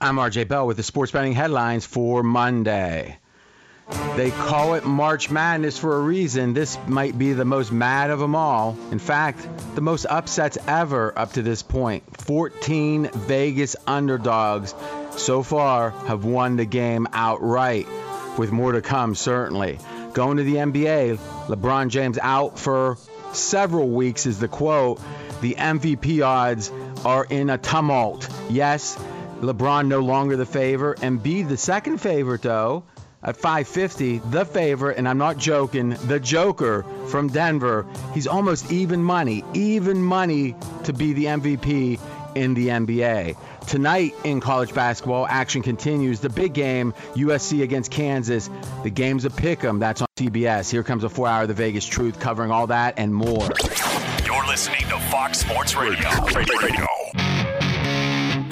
I'm RJ Bell with the sports betting headlines for Monday. They call it March Madness for a reason. This might be the most mad of them all. In fact, the most upsets ever up to this point. 14 Vegas underdogs so far have won the game outright, with more to come, certainly. Going to the NBA, LeBron James out for several weeks is the quote. The MVP odds are in a tumult. Yes, LeBron no longer the favorite. Embiid the second favorite, though at 550, the favorite, and I'm not joking, the Joker from Denver. He's almost even money, even money to be the MVP in the NBA. Tonight in college basketball, action continues. The big game, USC against Kansas. The game's a pick 'em. That's on CBS. Here comes a four hour The Vegas Truth covering all that and more. You're listening to Fox Sports Radio. Radio.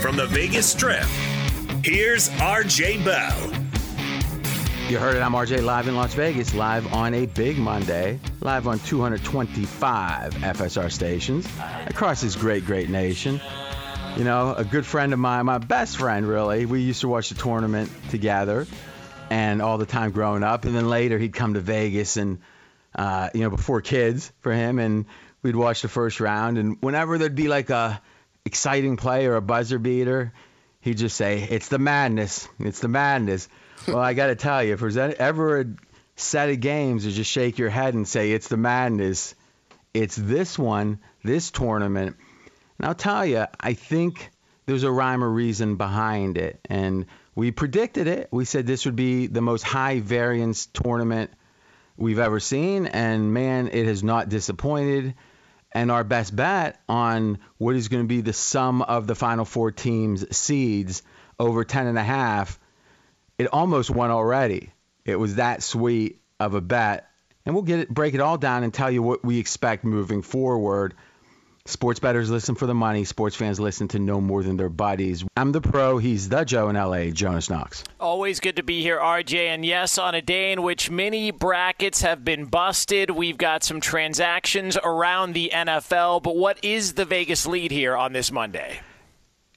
From the Vegas Strip, here's RJ Bell. You heard it. I'm RJ live in Las Vegas, live on a big Monday, live on 225 FSR stations across this great, great nation. You know, a good friend of mine, my best friend, really. We used to watch the tournament together and all the time growing up. And then later he'd come to Vegas and, uh, you know, before kids for him. And we'd watch the first round. And whenever there'd be like a, exciting play or a buzzer beater, he'd just say, "It's the madness. It's the madness." well, I got to tell you, if there's ever a set of games to just shake your head and say, "It's the madness," it's this one, this tournament. And I'll tell you, I think there's a rhyme or reason behind it, and we predicted it. We said this would be the most high variance tournament we've ever seen, and man, it has not disappointed and our best bet on what is going to be the sum of the final four teams' seeds over 10 and a half, it almost won already. It was that sweet of a bet. And we'll get it, break it all down and tell you what we expect moving forward. Sports bettors listen for the money. Sports fans listen to no more than their bodies. I'm the pro. He's the Joe in LA, Jonas Knox. Always good to be here, RJ. And yes, on a day in which many brackets have been busted, we've got some transactions around the NFL. But what is the Vegas lead here on this Monday?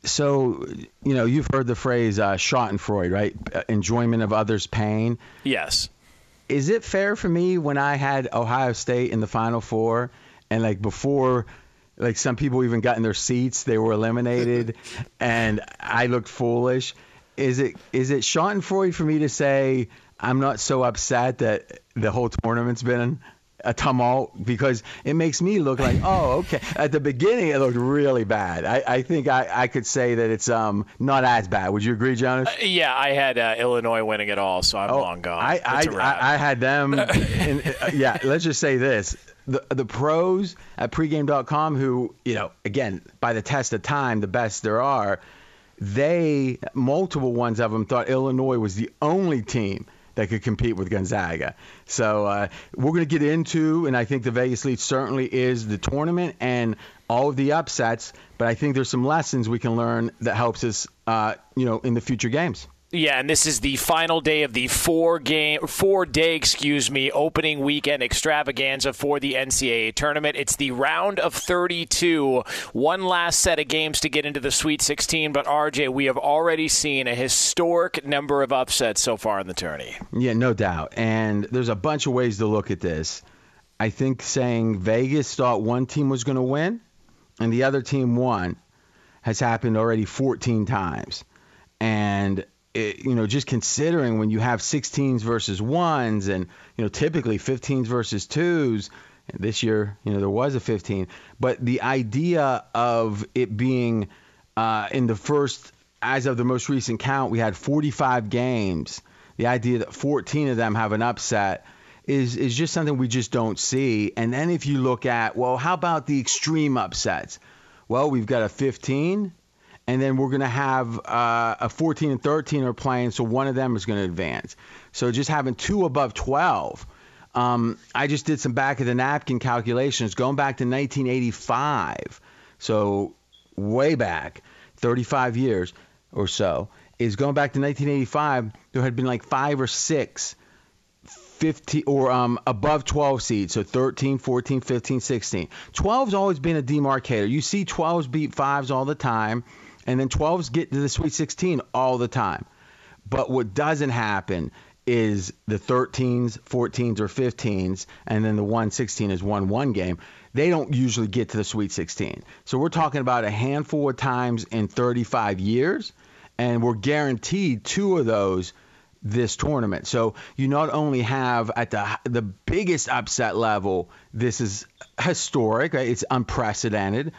So, you know, you've heard the phrase uh, Schadenfreude, right? Uh, enjoyment of others' pain. Yes. Is it fair for me when I had Ohio State in the Final Four and like before like some people even got in their seats. They were eliminated, and I looked foolish. Is it is it Schadenfreude for me to say I'm not so upset that the whole tournament's been a tumult? Because it makes me look like oh okay. At the beginning it looked really bad. I, I think I, I could say that it's um not as bad. Would you agree jonas? Uh, yeah i had uh, illinois winning it all so i'm oh, long gone. I, I, I, I, had them in, uh, yeah let's just say this the the pros at pregame.com who you know again by the test of time the best there are they multiple ones of them thought Illinois was the only team that could compete with Gonzaga. So uh, we're going to get into, and I think the Vegas lead certainly is the tournament and all of the upsets. But I think there's some lessons we can learn that helps us, uh, you know, in the future games. Yeah, and this is the final day of the four game, four day, excuse me, opening weekend extravaganza for the NCAA tournament. It's the round of 32, one last set of games to get into the Sweet 16. But RJ, we have already seen a historic number of upsets so far in the tourney. Yeah, no doubt. And there's a bunch of ways to look at this. I think saying Vegas thought one team was going to win and the other team won has happened already 14 times. And it, you know, just considering when you have 16s versus ones and, you know, typically 15s versus twos, this year, you know, there was a 15, but the idea of it being uh, in the first, as of the most recent count, we had 45 games. The idea that 14 of them have an upset is is just something we just don't see. And then if you look at, well, how about the extreme upsets? Well, we've got a 15, and then we're going to have uh, a 14 and 13 are playing, so one of them is going to advance. So just having two above 12. Um, I just did some back of the napkin calculations going back to 1985. So way back, 35 years or so, is going back to 1985. There had been like five or six 15 or um, above 12 seeds, so 13, 14, 15, 16. 12's always been a demarcator. You see 12s beat 5s all the time, and then 12s get to the Sweet 16 all the time. But what doesn't happen is the 13s, 14s, or 15s, and then the 116 is 1 1 game. They don't usually get to the Sweet 16. So we're talking about a handful of times in 35 years, and we're guaranteed two of those this tournament. So you not only have at the the biggest upset level, this is historic, it's unprecedented.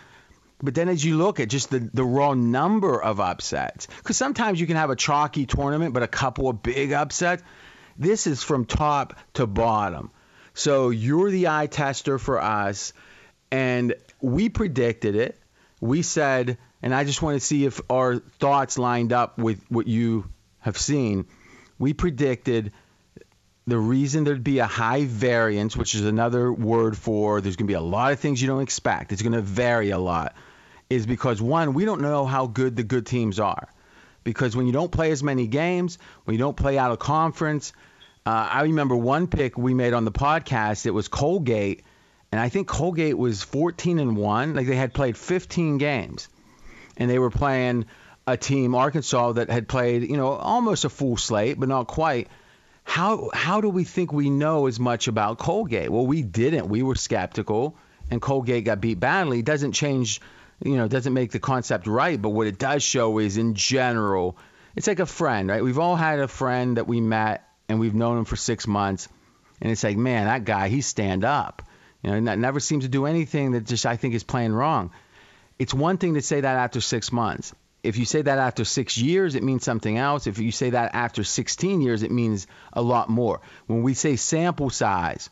But then as you look at just the, the raw number of upsets, because sometimes you can have a chalky tournament, but a couple of big upsets. This is from top to bottom. So you're the eye tester for us, and we predicted it. We said, and I just want to see if our thoughts lined up with what you have seen we predicted the reason there'd be a high variance, which is another word for there's going to be a lot of things you don't expect, it's going to vary a lot, is because one, we don't know how good the good teams are. Because when you don't play as many games, when you don't play out of conference, uh, I remember one pick we made on the podcast. It was Colgate, and I think Colgate was 14 and one. Like they had played 15 games, and they were playing a team, Arkansas, that had played, you know, almost a full slate, but not quite. How how do we think we know as much about Colgate? Well, we didn't. We were skeptical, and Colgate got beat badly. It doesn't change, you know, doesn't make the concept right. But what it does show is, in general, it's like a friend, right? We've all had a friend that we met and we've known him for six months, and it's like, man, that guy, he's stand up. You know, that never seems to do anything that just I think is playing wrong. It's one thing to say that after six months if you say that after six years, it means something else. If you say that after 16 years, it means a lot more. When we say sample size,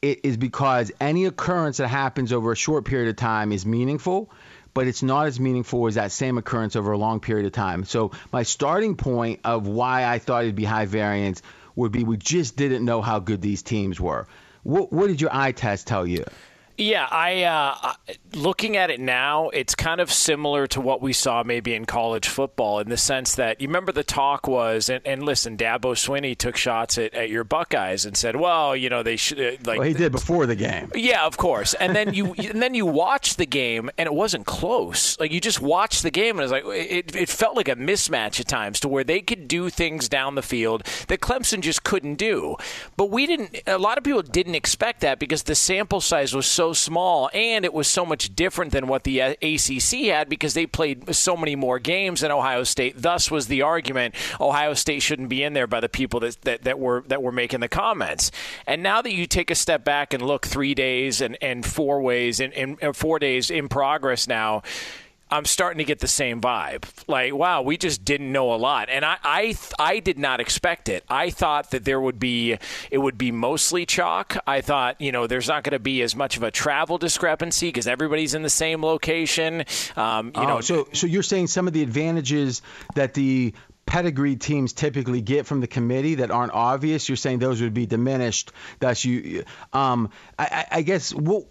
it is because any occurrence that happens over a short period of time is meaningful, but it's not as meaningful as that same occurrence over a long period of time. So my starting point of why I thought it'd be high variance would be we just didn't know how good these teams were. What, what did your eye test tell you? Yeah, I uh, looking at it now, it's kind of similar to what we saw maybe in college football in the sense that you remember the talk was, and, and listen, Dabo Swinney took shots at, at your Buckeyes and said, well, you know, they should uh, like. Well, he did before the game. Yeah, of course, and then you and then you watch the game and it wasn't close. Like you just watched the game and it was like it, it felt like a mismatch at times to where they could do things down the field that Clemson just couldn't do. But we didn't. A lot of people didn't expect that because the sample size was so small, and it was so much different than what the uh, ACC had because they played so many more games than Ohio State. Thus, was the argument Ohio State shouldn't be in there by the people that, that, that were that were making the comments. And now that you take a step back and look three days and, and four ways and, and uh, four days in progress now I'm starting to get the same vibe. Like, wow, we just didn't know a lot, and I, I, I did not expect it. I thought that there would be, it would be mostly chalk. I thought, you know, there's not going to be as much of a travel discrepancy because everybody's in the same location. Um, you oh, know, so so you're saying some of the advantages that the pedigree teams typically get from the committee that aren't obvious, you're saying those would be diminished. Thus, you, um, I, I, guess what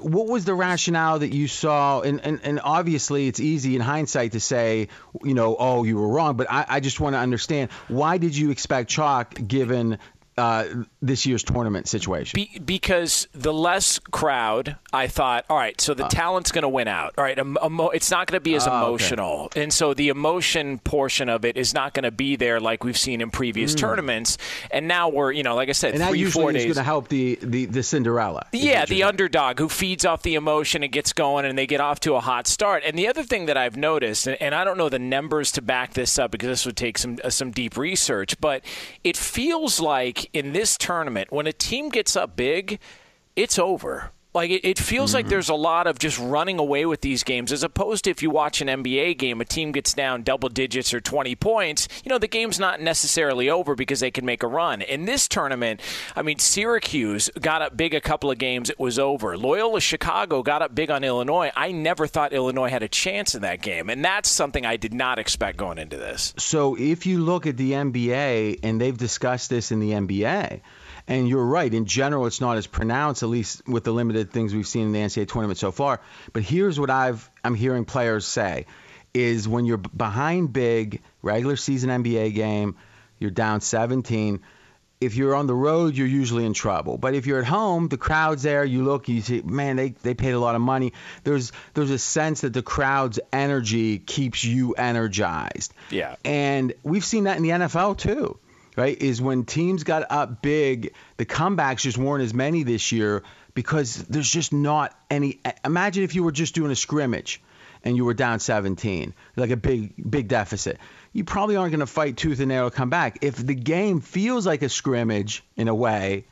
what was the rationale that you saw? And, and, and obviously, it's easy in hindsight to say, you know, oh, you were wrong. But I, I just want to understand why did you expect chalk given uh, this year's tournament situation? Be, because the less crowd, I thought, all right, so the uh, talent's going to win out. All right, emo- it's not going to be as uh, emotional, okay. and so the emotion portion of it is not going to be there like we've seen in previous mm. tournaments. And now we're, you know, like I said, and three, four is going to help the, the the Cinderella. Yeah, the underdog who feeds off the emotion and gets going, and they get off to a hot start. And the other thing that I've noticed, and, and I don't know the numbers to back this up because this would take some uh, some deep research, but it feels like in this tournament, when a team gets up big, it's over. Like it, it feels mm-hmm. like there's a lot of just running away with these games, as opposed to if you watch an NBA game, a team gets down double digits or 20 points. You know, the game's not necessarily over because they can make a run. In this tournament, I mean, Syracuse got up big a couple of games, it was over. Loyola Chicago got up big on Illinois. I never thought Illinois had a chance in that game, and that's something I did not expect going into this. So if you look at the NBA, and they've discussed this in the NBA and you're right. In general, it's not as pronounced, at least with the limited things we've seen in the NCAA tournament so far. But here's what I've I'm hearing players say: is when you're behind big regular season NBA game, you're down 17. If you're on the road, you're usually in trouble. But if you're at home, the crowd's there. You look, you see, man, they, they paid a lot of money. There's there's a sense that the crowd's energy keeps you energized. Yeah. And we've seen that in the NFL too right, is when teams got up big, the comebacks just weren't as many this year because there's just not any. Imagine if you were just doing a scrimmage and you were down 17, like a big, big deficit. You probably aren't going to fight tooth and nail to come back. If the game feels like a scrimmage in a way,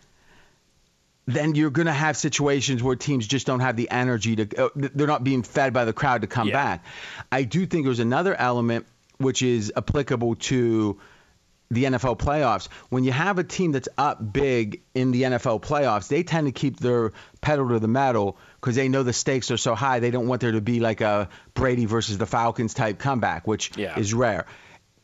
then you're going to have situations where teams just don't have the energy to, uh, they're not being fed by the crowd to come yeah. back. I do think there's another element which is applicable to the NFL playoffs, when you have a team that's up big in the NFL playoffs, they tend to keep their pedal to the metal because they know the stakes are so high. They don't want there to be like a Brady versus the Falcons type comeback, which yeah. is rare.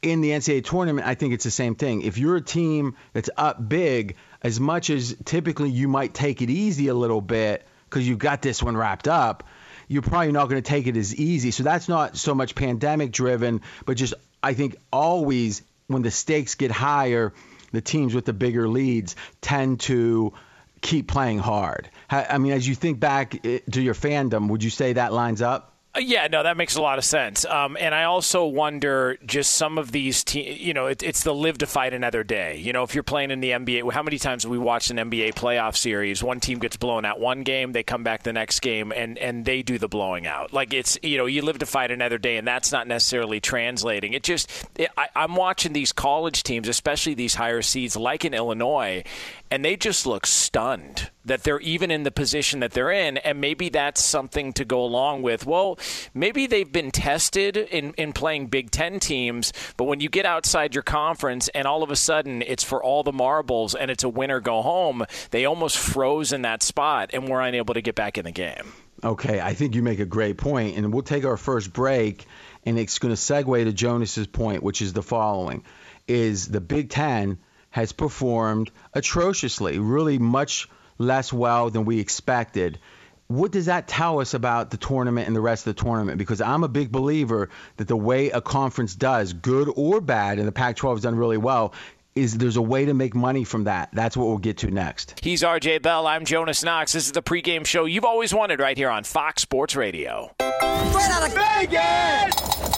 In the NCAA tournament, I think it's the same thing. If you're a team that's up big, as much as typically you might take it easy a little bit because you've got this one wrapped up, you're probably not going to take it as easy. So that's not so much pandemic driven, but just I think always when the stakes get higher, the teams with the bigger leads tend to keep playing hard. I mean, as you think back eh, to your fandom, would you say that lines up? Uh, yeah, no, that makes a lot of sense. Um, and I also wonder just some of these teams, you know, it, it's the live to fight another day. You know, if you're playing in the NBA, how many times have we watched an NBA playoff series? One team gets blown out one game, they come back the next game, and, and they do the blowing out. Like it's, you know, you live to fight another day, and that's not necessarily translating. It just, it, I, I'm watching these college teams, especially these higher seeds like in Illinois, and they just look stunned that they're even in the position that they're in. And maybe that's something to go along with. Well, maybe they've been tested in, in playing Big Ten teams, but when you get outside your conference and all of a sudden it's for all the marbles and it's a winner go home, they almost froze in that spot and were unable to get back in the game. Okay, I think you make a great point, and we'll take our first break, and it's going to segue to Jonas's point, which is the following: is the Big Ten has performed atrociously, really much less well than we expected. What does that tell us about the tournament and the rest of the tournament? Because I'm a big believer that the way a conference does, good or bad, and the Pac 12 has done really well, is there's a way to make money from that. That's what we'll get to next. He's RJ Bell. I'm Jonas Knox. This is the pregame show you've always wanted right here on Fox Sports Radio. Straight out of Vegas!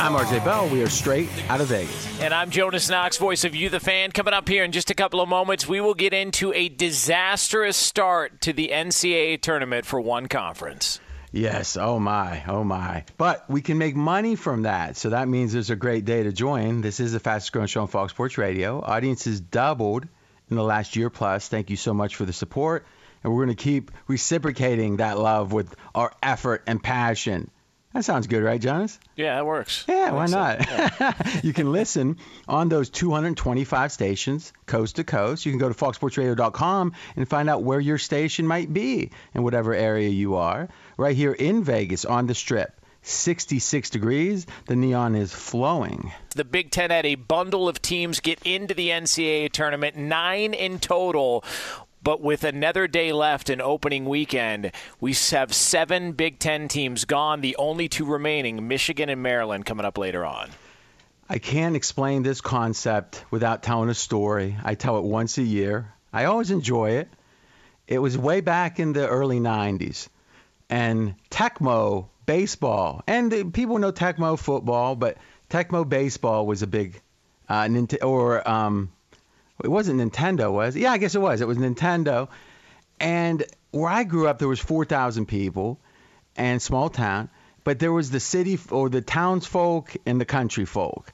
I'm RJ Bell. We are straight out of Vegas. And I'm Jonas Knox, voice of You, the fan. Coming up here in just a couple of moments, we will get into a disastrous start to the NCAA tournament for one conference. Yes. Oh, my. Oh, my. But we can make money from that. So that means there's a great day to join. This is the fastest growing show on Fox Sports Radio. Audiences doubled in the last year plus. Thank you so much for the support. And we're going to keep reciprocating that love with our effort and passion. That sounds good, right, Jonas? Yeah, that works. Yeah, why not? Yeah. you can listen on those 225 stations, coast to coast. You can go to foxsportsradio.com and find out where your station might be in whatever area you are. Right here in Vegas on the Strip. 66 degrees. The neon is flowing. The Big Ten had a bundle of teams get into the NCAA tournament, nine in total. But with another day left in opening weekend, we have seven Big Ten teams gone. The only two remaining, Michigan and Maryland, coming up later on. I can't explain this concept without telling a story. I tell it once a year. I always enjoy it. It was way back in the early 90s. And Tecmo baseball, and people know Tecmo football, but Tecmo baseball was a big uh, or um, it wasn't Nintendo, was it? Yeah, I guess it was. It was Nintendo. And where I grew up, there was 4,000 people, and small town. But there was the city or the townsfolk and the country folk.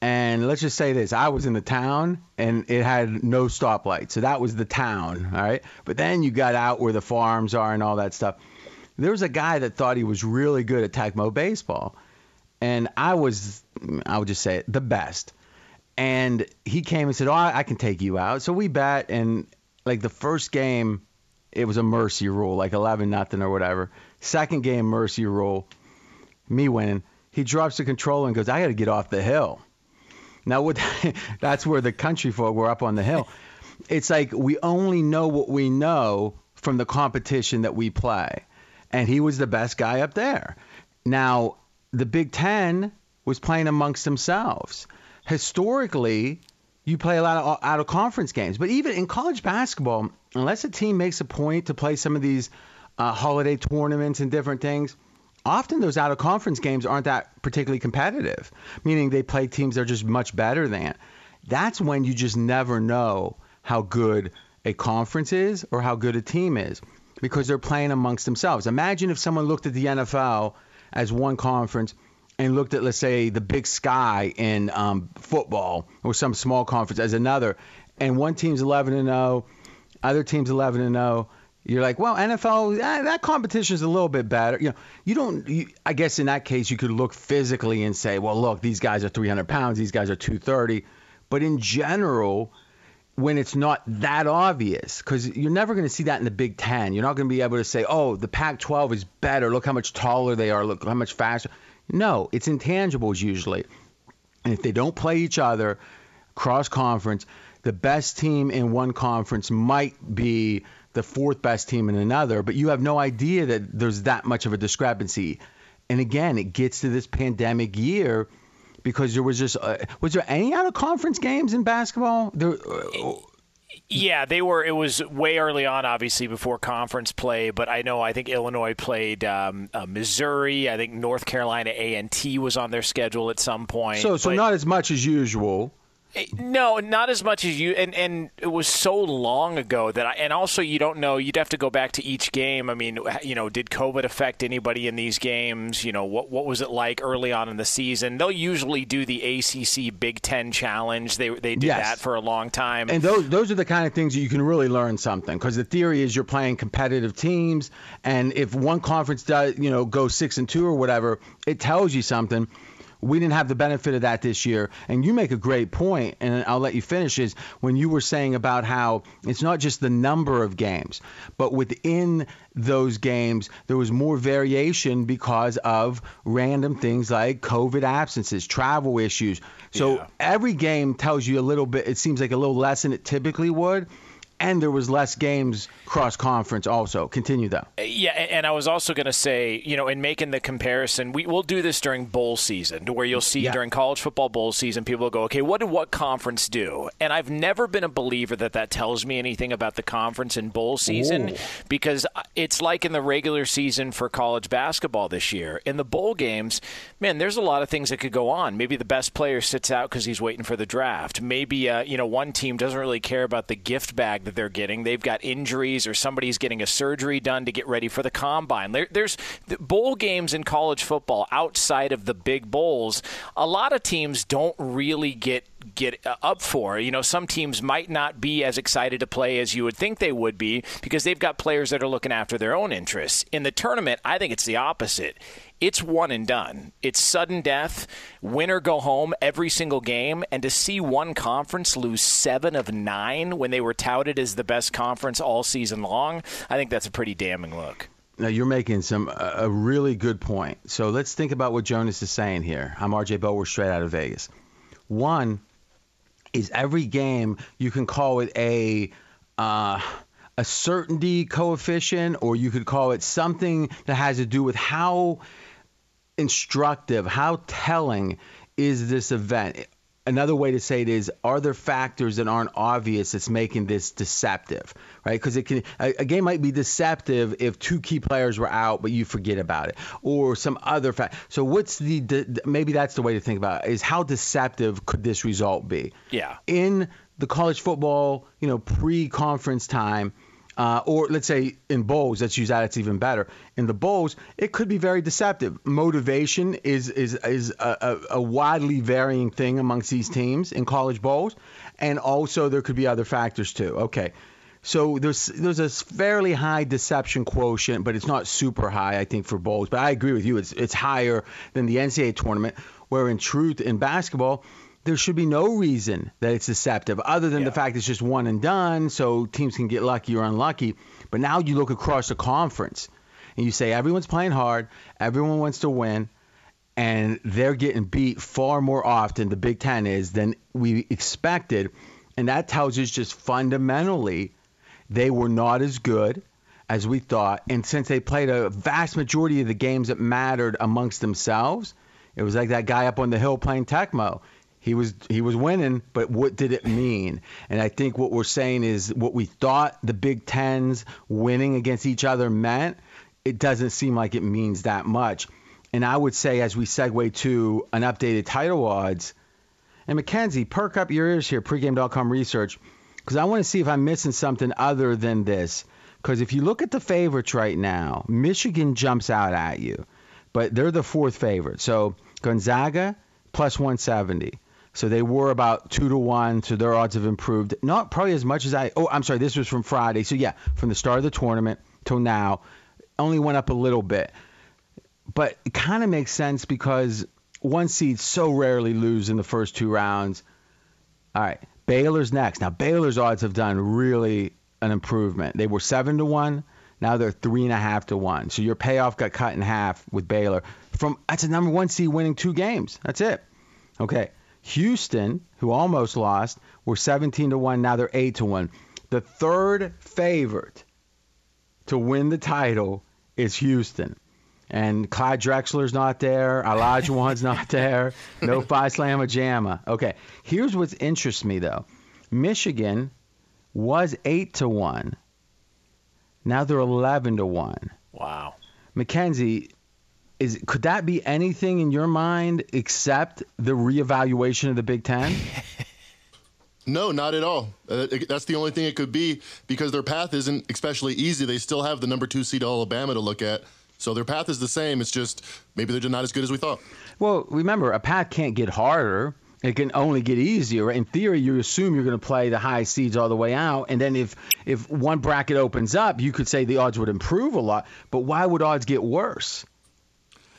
And let's just say this: I was in the town, and it had no stoplight, so that was the town, all right. But then you got out where the farms are and all that stuff. There was a guy that thought he was really good at Tecmo baseball, and I was, I would just say it, the best. And he came and said, "Oh, I, I can take you out." So we bet, and like the first game, it was a mercy rule, like 11 nothing or whatever. Second game, mercy rule, me winning. He drops the controller and goes, "I got to get off the hill." Now, what, that's where the country folk were up on the hill. It's like we only know what we know from the competition that we play. And he was the best guy up there. Now, the Big Ten was playing amongst themselves. Historically, you play a lot of out of conference games. But even in college basketball, unless a team makes a point to play some of these uh, holiday tournaments and different things, often those out of conference games aren't that particularly competitive, meaning they play teams that are just much better than. That's when you just never know how good a conference is or how good a team is because they're playing amongst themselves. Imagine if someone looked at the NFL as one conference and looked at, let's say, the Big Sky in um, football or some small conference as another, and one team's 11 and 0, other team's 11 and 0 you're like, well, NFL, eh, that competition is a little bit better. You know, you don't. You, I guess in that case, you could look physically and say, well, look, these guys are 300 pounds, these guys are 230. But in general, when it's not that obvious, because you're never going to see that in the Big Ten. You're not going to be able to say, oh, the Pac-12 is better. Look how much taller they are. Look how much faster. No, it's intangibles usually. And if they don't play each other cross conference, the best team in one conference might be the fourth best team in another, but you have no idea that there's that much of a discrepancy. And again, it gets to this pandemic year because there was just uh, was there any out of conference games in basketball? There, uh, yeah, they were. It was way early on, obviously, before conference play. But I know I think Illinois played um, uh, Missouri. I think North Carolina A and T was on their schedule at some point. So, so but, not as much as usual. Eh, no, not as much as you, and and it was so long ago that I, and also you don't know. You'd have to go back to each game. I mean, you know, did COVID affect anybody in these games? You know, what what was it like early on in the season? They'll usually do the ACC Big Ten Challenge. They they did yes. that for a long time. And those those are the kind of things that you can really learn something because the theory is you're playing competitive teams, and if one conference does you know go six and two or whatever, it tells you something we didn't have the benefit of that this year. And you make a great point, and I'll let you finish, is when you were saying about how it's not just the number of games, but within those games, there was more variation because of random things like COVID absences, travel issues. So yeah. every game tells you a little bit, it seems like a little less than it typically would and there was less games cross conference also. Continue though. Yeah, and I was also going to say, you know, in making the comparison, we will do this during bowl season, to where you'll see yeah. during college football bowl season, people will go, okay, what did what conference do? And I've never been a believer that that tells me anything about the conference in bowl season Ooh. because it's like in the regular season for college basketball this year. In the bowl games, man, there's a lot of things that could go on. Maybe the best player sits out because he's waiting for the draft. Maybe uh, you know one team doesn't really care about the gift bag that they're getting. They've got injuries or somebody's getting a surgery done to get ready for the combine. There, there's the bowl games in college football outside of the big bowls. A lot of teams don't really get get uh, up for. You know, some teams might not be as excited to play as you would think they would be because they've got players that are looking after their own interests. In the tournament, I think it's the opposite it's one and done. It's sudden death, win or go home every single game. And to see one conference lose seven of nine when they were touted as the best conference all season long, I think that's a pretty damning look. Now you're making some a really good point. So let's think about what Jonas is saying here. I'm RJ Bell, straight out of Vegas. One is every game you can call it a uh, a certainty coefficient, or you could call it something that has to do with how instructive, how telling is this event? Another way to say it is are there factors that aren't obvious that's making this deceptive right? Because it can a, a, game might be deceptive if two key players were out but you forget about it or some other fact. So what's the, the maybe that's the way to think about it is how deceptive could this result be? Yeah. In the college football you know pre-conference time uh, or let's say in bowls, let's use that. It's even better. In the bowls, it could be very deceptive. Motivation is is is a, a, widely varying thing amongst these teams in college bowls, and also there could be other factors too. Okay, so there's there's a fairly high deception quotient, but it's not super high, I think, for bowls. But I agree with you. It's it's higher than the NCAA tournament, where in truth in basketball there should be no reason that it's deceptive other than yeah. the fact it's just one and done so teams can get lucky or unlucky. But now you look across the conference and you say everyone's playing hard, everyone wants to win, and they're getting beat far more often, the Big Ten is, than we expected. And that tells us just fundamentally they were not as good as we thought. And since they played a vast majority of the games that mattered amongst themselves, it was like that guy up on the hill playing Tecmo he was he was winning, but what did it mean? And I think what we're saying is what we thought the Big Tens winning against each other meant. It doesn't seem like it means that much. And I would say as we segue to an updated title odds, and Mackenzie, perk up your ears here, pregame.com research, because I want to see if I'm missing something other than this. Because if you look at the favorites right now, Michigan jumps out at you, but they're the fourth favorite. So Gonzaga plus 170. So they were about two to one. So their odds have improved. Not probably as much as I. Oh, I'm sorry. This was from Friday. So yeah, from the start of the tournament till now, only went up a little bit. But it kind of makes sense because one seeds so rarely lose in the first two rounds. All right, Baylor's next. Now Baylor's odds have done really an improvement. They were seven to one. Now they're three and a half to one. So your payoff got cut in half with Baylor. From that's a number one seed winning two games. That's it. Okay. Houston, who almost lost, were 17 to 1. Now they're 8 to 1. The third favorite to win the title is Houston. And Clyde Drexler's not there. Olajuwon's not there. No Phi Slamma Jamma. Okay. Here's what interests me, though Michigan was 8 to 1. Now they're 11 to 1. Wow. Mackenzie, is could that be anything in your mind except the reevaluation of the Big Ten? No, not at all. Uh, that's the only thing it could be because their path isn't especially easy. They still have the number two seed Alabama to look at. So their path is the same. It's just maybe they're just not as good as we thought. Well, remember, a path can't get harder. It can only get easier. In theory, you assume you're going to play the high seeds all the way out, and then if if one bracket opens up, you could say the odds would improve a lot. But why would odds get worse?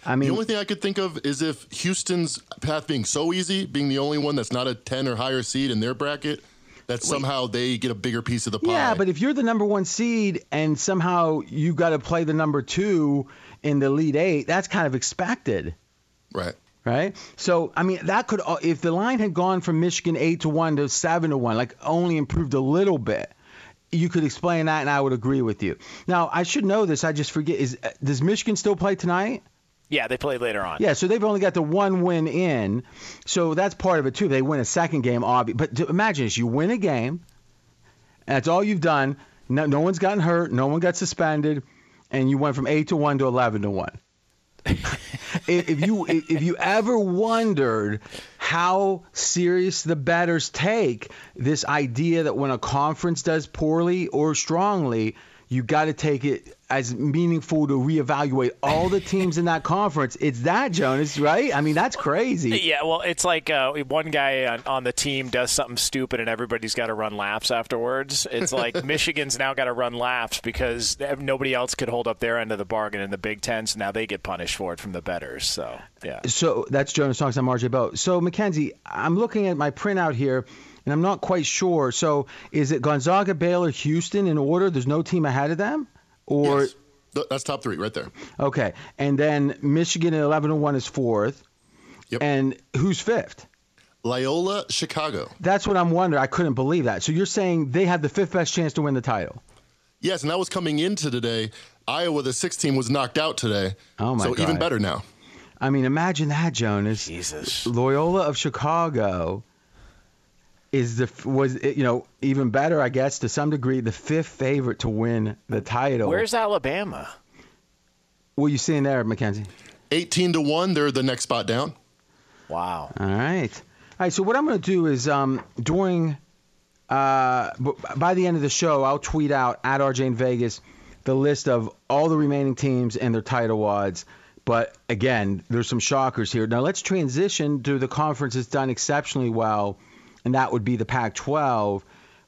I mean, the only thing I could think of is if Houston's path being so easy, being the only one that's not a 10 or higher seed in their bracket, that somehow they get a bigger piece of the pie. Yeah, but if you're the number one seed and somehow you got to play the number two in the lead eight, that's kind of expected. Right. Right. So I mean, that could if the line had gone from Michigan eight to one to seven to one, like only improved a little bit. You could explain that, and I would agree with you. Now, I should know this. I just forget. Is uh, does Michigan still play tonight? Yeah, they play later on. Yeah, so they've only got the one win in, so that's part of it too. They win a second game, obviously. But imagine this: you win a game, that's all you've done. No, no one's gotten hurt, no one got suspended, and you went from eight to one to eleven to one. if you if you ever wondered how serious the betters take this idea that when a conference does poorly or strongly, you got to take it as meaningful to reevaluate all the teams in that conference. It's that Jonas, right? I mean, that's crazy. Yeah, well, it's like uh, one guy on, on, the team does something stupid, and everybody's got to run laps afterwards. It's like Michigan's now got to run laps because nobody else could hold up their end of the bargain in the Big Ten, so now they get punished for it from the betters. So yeah. So that's Jonas Knox. I'm RJ Bell. So Mackenzie, I'm looking at my printout here and I'm not quite sure. So is it Gonzaga, Baylor, Houston in order? There's no team ahead of them, or yes. that's top three right there. Okay, and then Michigan at 11 and one is fourth. Yep. And who's fifth? Loyola, Chicago. That's what I'm wondering. I couldn't believe that. So you're saying they had the fifth best chance to win the title? Yes, and that was coming into today. Iowa, the sixth team, was knocked out today. Oh my god. so God. even better now. I mean, imagine that, Jonas. Jesus. Loyola of Chicago is the was you know even better, I guess, to some degree, the fifth favorite to win the title. Where's Alabama? What are you seeing there, McKenzie? 18 to 1, they're the next spot down. Wow. All right. All right. So what I'm going to do is um, during uh, by the end of the show, I'll tweet out at RJ in Vegas the list of all the remaining teams and their title odds. But again, there's some shockers here. Now let's transition to the conference that's done exceptionally well, and that would be the Pac-12.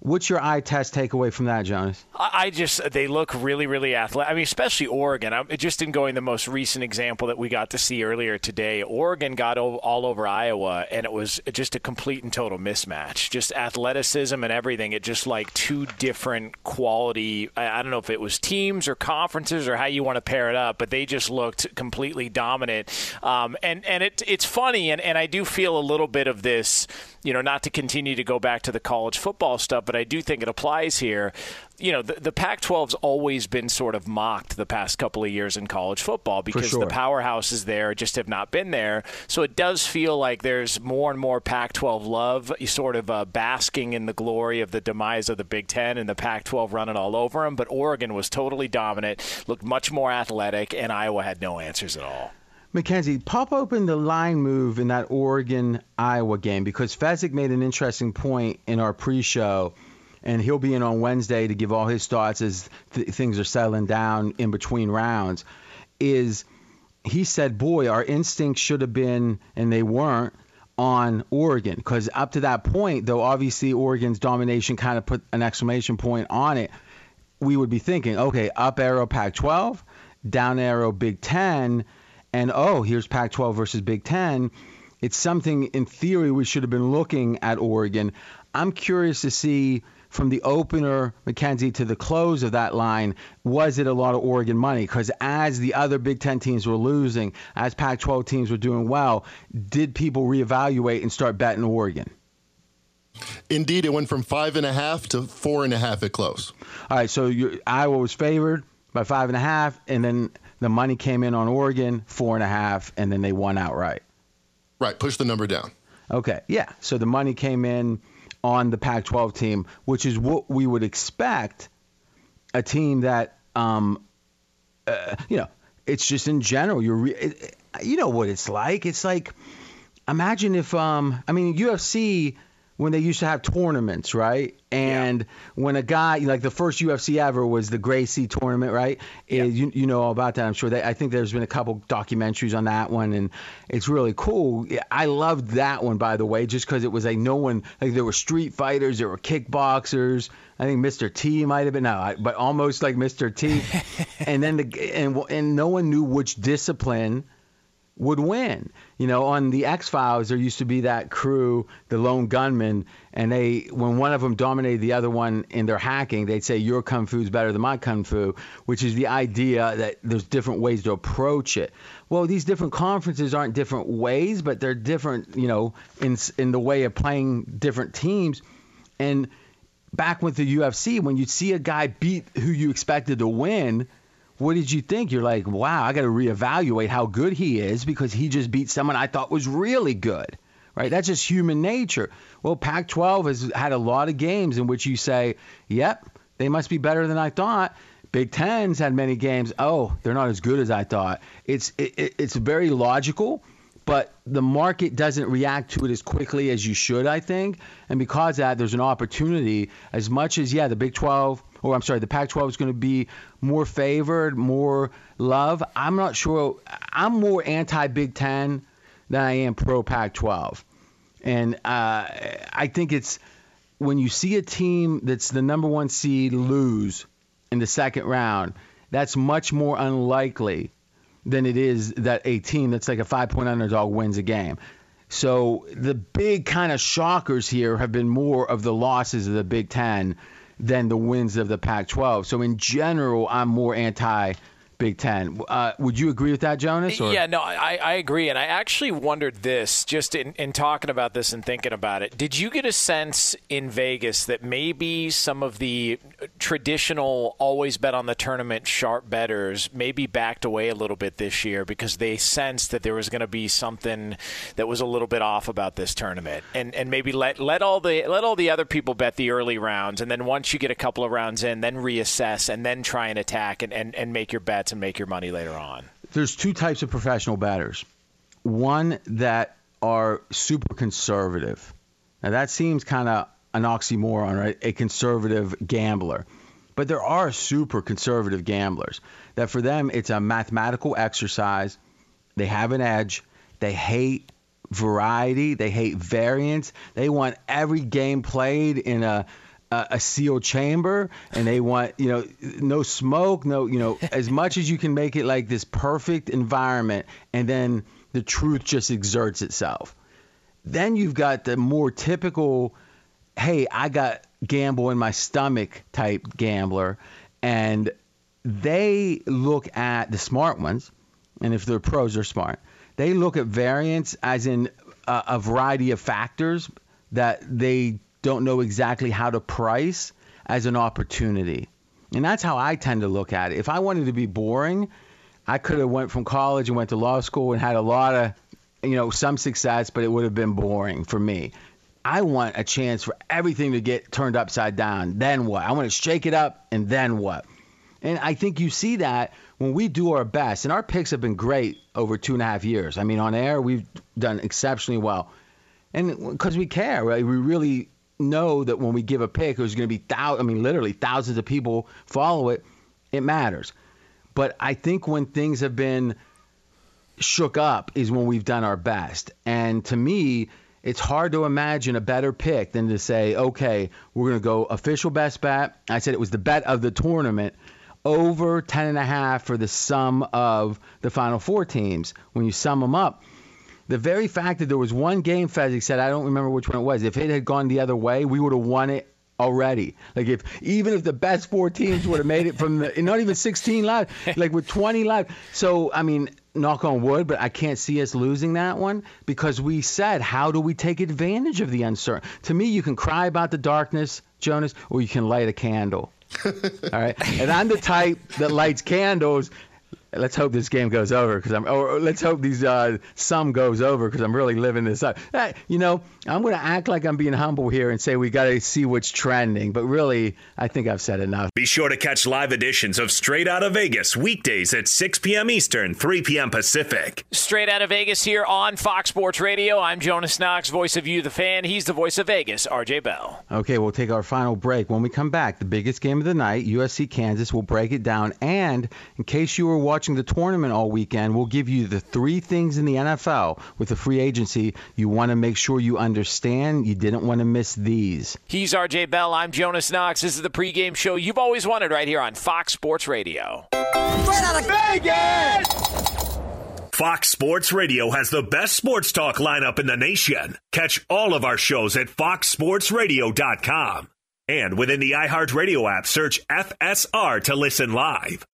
What's your eye test takeaway from that, Jonas? I just they look really, really athletic. I mean, especially Oregon. I'm just in going the most recent example that we got to see earlier today. Oregon got all over Iowa, and it was just a complete and total mismatch. Just athleticism and everything. It just like two different quality. I don't know if it was teams or conferences or how you want to pair it up, but they just looked completely dominant. Um, and and it, it's funny, and, and I do feel a little bit of this. You know, not to continue to go back to the college football stuff, but I do think it applies here. You know, the, the Pac 12's always been sort of mocked the past couple of years in college football because sure. the powerhouses there just have not been there. So it does feel like there's more and more Pac 12 love, sort of uh, basking in the glory of the demise of the Big Ten and the Pac 12 running all over them. But Oregon was totally dominant, looked much more athletic, and Iowa had no answers at all. Mackenzie, pop open the line move in that Oregon Iowa game because Fezzik made an interesting point in our pre show and he'll be in on Wednesday to give all his thoughts as th- things are settling down in between rounds. Is he said, "Boy, our instincts should have been, and they weren't." On Oregon, because up to that point, though obviously Oregon's domination kind of put an exclamation point on it, we would be thinking, okay, up arrow Pac 12, down arrow Big 10, and oh, here's Pac 12 versus Big 10. It's something in theory we should have been looking at Oregon. I'm curious to see from the opener, McKenzie, to the close of that line, was it a lot of Oregon money? Because as the other Big Ten teams were losing, as Pac 12 teams were doing well, did people reevaluate and start betting Oregon? Indeed, it went from five and a half to four and a half at close. All right, so Iowa was favored by five and a half, and then the money came in on Oregon, four and a half, and then they won outright. Right, push the number down. Okay, yeah. So the money came in on the Pac 12 team, which is what we would expect a team that, um, uh, you know, it's just in general, you're, re- it, you know what it's like. It's like, imagine if, um, I mean, UFC when they used to have tournaments, right? And yeah. when a guy like the first UFC ever was the Gracie tournament, right? Yeah. You, you know all about that, I'm sure. They, I think there's been a couple documentaries on that one, and it's really cool. I loved that one, by the way, just because it was like no one like there were street fighters, there were kickboxers. I think Mr. T might have been no, but almost like Mr. T. and then the and and no one knew which discipline would win. You know, on the X Files, there used to be that crew, the lone gunmen, and they, when one of them dominated the other one in their hacking, they'd say your kung fu is better than my kung fu, which is the idea that there's different ways to approach it. Well, these different conferences aren't different ways, but they're different, you know, in in the way of playing different teams. And back with the UFC, when you see a guy beat who you expected to win what did you think? You're like, wow, I got to reevaluate how good he is because he just beat someone I thought was really good. Right? That's just human nature. Well, Pac 12 has had a lot of games in which you say, yep, they must be better than I thought. Big Ten's had many games. Oh, they're not as good as I thought. It's it, it's very logical, but the market doesn't react to it as quickly as you should, I think. And because that, there's an opportunity. As much as yeah, the Big 12 or I'm sorry, the Pac-12 is going to be more favored, more love. I'm not sure. I'm more anti-Big Ten than I am pro Pac-12, and uh, I think it's when you see a team that's the number one seed lose in the second round, that's much more unlikely than it is that a team that's like a five-point underdog wins a game. So the big kind of shockers here have been more of the losses of the Big Ten than the wins of the Pac 12. So, in general, I'm more anti Big Ten. Uh, would you agree with that, Jonas? Or? Yeah, no, I, I agree. And I actually wondered this just in, in talking about this and thinking about it. Did you get a sense in Vegas that maybe some of the traditional always bet on the tournament sharp betters maybe backed away a little bit this year because they sensed that there was going to be something that was a little bit off about this tournament and and maybe let let all the let all the other people bet the early rounds and then once you get a couple of rounds in then reassess and then try and attack and, and, and make your and make your money later on. There's two types of professional batters. One that are super conservative. Now that seems kind of an oxymoron, right? A conservative gambler. But there are super conservative gamblers that for them it's a mathematical exercise. They have an edge. They hate variety. They hate variance. They want every game played in a a, a sealed chamber and they want you know no smoke no you know as much as you can make it like this perfect environment and then the truth just exerts itself. Then you've got the more typical hey i got gamble in my stomach type gambler and they look at the smart ones and if they're pros they're smart. They look at variance as in a, a variety of factors that they don't know exactly how to price as an opportunity. And that's how I tend to look at it. If I wanted to be boring, I could have went from college and went to law school and had a lot of, you know, some success, but it would have been boring for me. I want a chance for everything to get turned upside down. Then what? I want to shake it up and then what? And I think you see that when we do our best, and our picks have been great over two and a half years. I mean, on air, we've done exceptionally well. And because we care, right? We really know that when we give a pick, there's going to be thousands, I mean, literally thousands of people follow it. It matters. But I think when things have been shook up is when we've done our best. And to me, it's hard to imagine a better pick than to say, okay, we're going to go official best bet. I said it was the bet of the tournament over 10 and a half for the sum of the final four teams. When you sum them up, the very fact that there was one game Fezzik said, I don't remember which one it was. If it had gone the other way, we would have won it already. Like if even if the best four teams would have made it from the not even 16 live, like with 20 live. So I mean, knock on wood, but I can't see us losing that one because we said, how do we take advantage of the uncertain? To me, you can cry about the darkness, Jonas, or you can light a candle. All right, and I'm the type that lights candles let's hope this game goes over because I'm, or let's hope these uh, sum goes over because I'm really living this up. Hey, you know, I'm going to act like I'm being humble here and say we got to see what's trending, but really, I think I've said enough. Be sure to catch live editions of Straight Out of Vegas weekdays at 6 p.m. Eastern, 3 p.m. Pacific. Straight Out of Vegas here on Fox Sports Radio. I'm Jonas Knox, voice of you, the fan. He's the voice of Vegas, RJ Bell. Okay, we'll take our final break. When we come back, the biggest game of the night, USC Kansas, we'll break it down. And in case you were watching the tournament all weekend, we'll give you the three things in the NFL with the free agency you want to make sure you understand. You didn't want to miss these. He's RJ Bell. I'm Jonas Knox. This is the pregame show you've always wanted right here on Fox Sports Radio. Straight out of Vegas! Fox Sports Radio has the best sports talk lineup in the nation. Catch all of our shows at foxsportsradio.com. And within the iHeartRadio app, search FSR to listen live.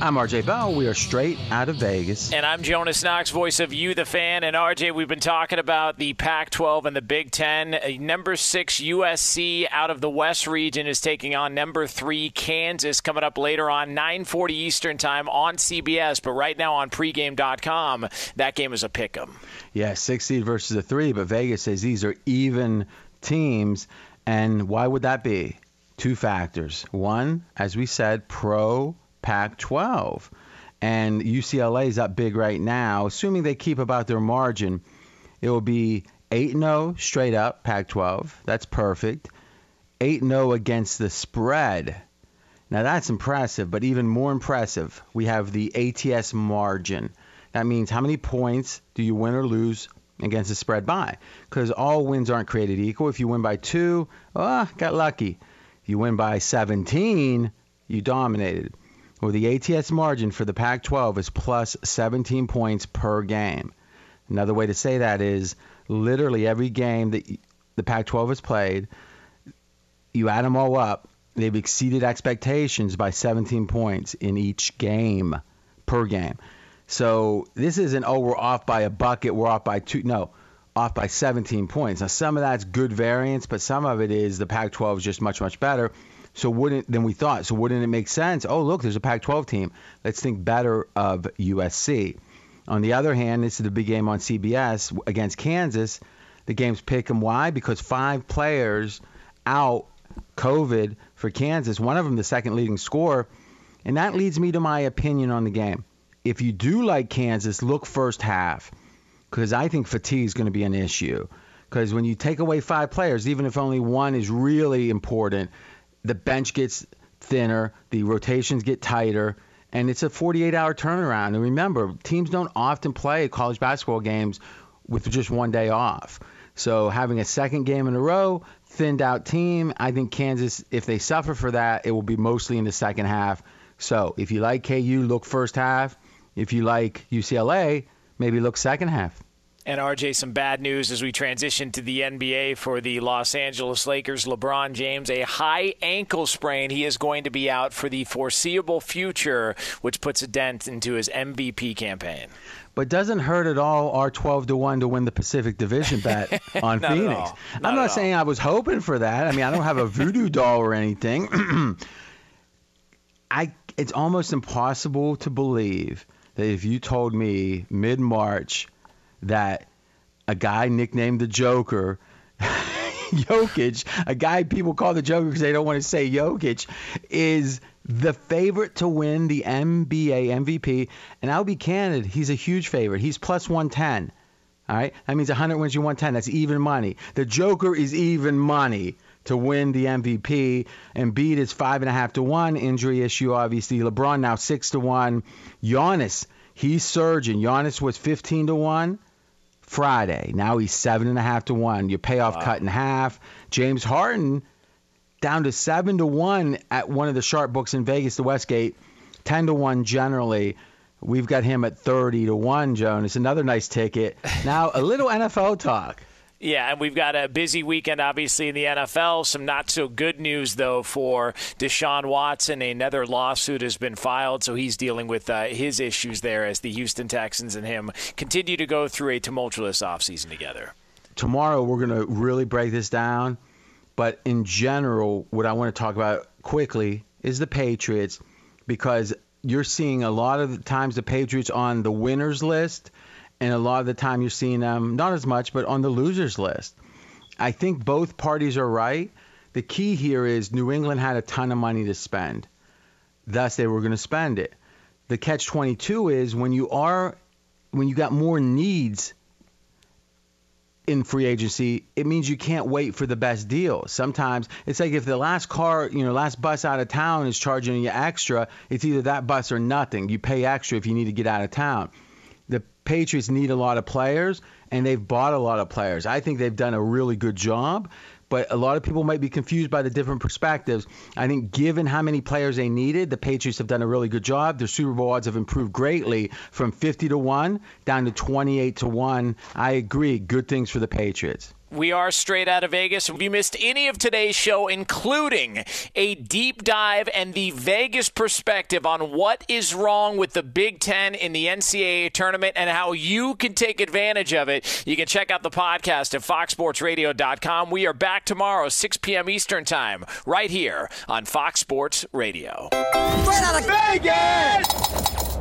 I'm RJ Bell. We are straight out of Vegas. And I'm Jonas Knox, voice of you, the fan. And RJ, we've been talking about the Pac 12 and the Big Ten. Uh, number six, USC out of the West region is taking on number three, Kansas, coming up later on, 940 Eastern time on CBS. But right now on pregame.com, that game is a pick 'em. Yeah, six seed versus a three, but Vegas says these are even teams. And why would that be? Two factors. One, as we said, pro Pac 12. And UCLA is up big right now. Assuming they keep about their margin, it will be 8 0 straight up, Pac 12. That's perfect. 8 0 against the spread. Now that's impressive, but even more impressive, we have the ATS margin. That means how many points do you win or lose against the spread by? Because all wins aren't created equal. If you win by two, oh, got lucky. If you win by 17, you dominated. Well, the ATS margin for the Pac 12 is plus 17 points per game. Another way to say that is literally every game that the Pac-12 has played, you add them all up, they've exceeded expectations by 17 points in each game per game. So this isn't oh we're off by a bucket, we're off by two. No, off by 17 points. Now some of that's good variance, but some of it is the Pac-12 is just much much better. So wouldn't than we thought. So wouldn't it make sense? Oh look, there's a Pac-12 team. Let's think better of USC. On the other hand, this is the big game on CBS against Kansas. The game's pick 'em. Why? Because five players out COVID for Kansas. One of them, the second leading scorer. And that leads me to my opinion on the game. If you do like Kansas, look first half because I think fatigue is going to be an issue. Because when you take away five players, even if only one is really important, the bench gets thinner, the rotations get tighter, and it's a 48 hour turnaround. And remember, teams don't often play college basketball games with just one day off. So having a second game in a row, thinned out team, I think Kansas, if they suffer for that, it will be mostly in the second half. So if you like KU, look first half. If you like UCLA, maybe look second half. And RJ, some bad news as we transition to the NBA for the Los Angeles Lakers. LeBron James, a high ankle sprain. He is going to be out for the foreseeable future, which puts a dent into his MVP campaign. But doesn't hurt at all our 12 to 1 to win the Pacific Division bet on Phoenix. not I'm not saying all. I was hoping for that. I mean, I don't have a voodoo doll or anything. I it's almost impossible to believe that if you told me mid March that a guy nicknamed the Joker, Jokic, a guy people call the Joker because they don't want to say Jokic, is the favorite to win the NBA MVP. And I'll be candid, he's a huge favorite. He's plus 110. All right, that means 100 wins you 110. That's even money. The Joker is even money to win the MVP. Embiid is five and a half to one. Injury issue, obviously. LeBron now six to one. Giannis, he's surging. Giannis was 15 to one Friday. Now he's seven and a half to one. Your payoff cut in half. James Harden down to seven to one at one of the sharp books in Vegas, the Westgate. Ten to one generally. We've got him at 30 to 1, Jonas. Another nice ticket. Now, a little NFL talk. Yeah, and we've got a busy weekend, obviously, in the NFL. Some not so good news, though, for Deshaun Watson. Another lawsuit has been filed, so he's dealing with uh, his issues there as the Houston Texans and him continue to go through a tumultuous offseason together. Tomorrow, we're going to really break this down. But in general, what I want to talk about quickly is the Patriots because you're seeing a lot of the times the Patriots on the winners list, and a lot of the time you're seeing them not as much, but on the losers list. I think both parties are right. The key here is New England had a ton of money to spend, thus they were going to spend it. The catch 22 is when you are when you got more needs in free agency, it means you can't wait for the best deal. Sometimes it's like if the last car, you know, last bus out of town is charging you extra, it's either that bus or nothing. You pay extra if you need to get out of town. Patriots need a lot of players, and they've bought a lot of players. I think they've done a really good job, but a lot of people might be confused by the different perspectives. I think given how many players they needed, the Patriots have done a really good job. Their Super Bowl odds have improved greatly from 50 to 1 down to 28 to 1. I agree, good things for the Patriots. We are straight out of Vegas. If you missed any of today's show, including a deep dive and the Vegas perspective on what is wrong with the Big Ten in the NCAA tournament and how you can take advantage of it, you can check out the podcast at foxsportsradio.com. We are back tomorrow, 6 p.m. Eastern Time, right here on Fox Sports Radio. Straight out of Vegas!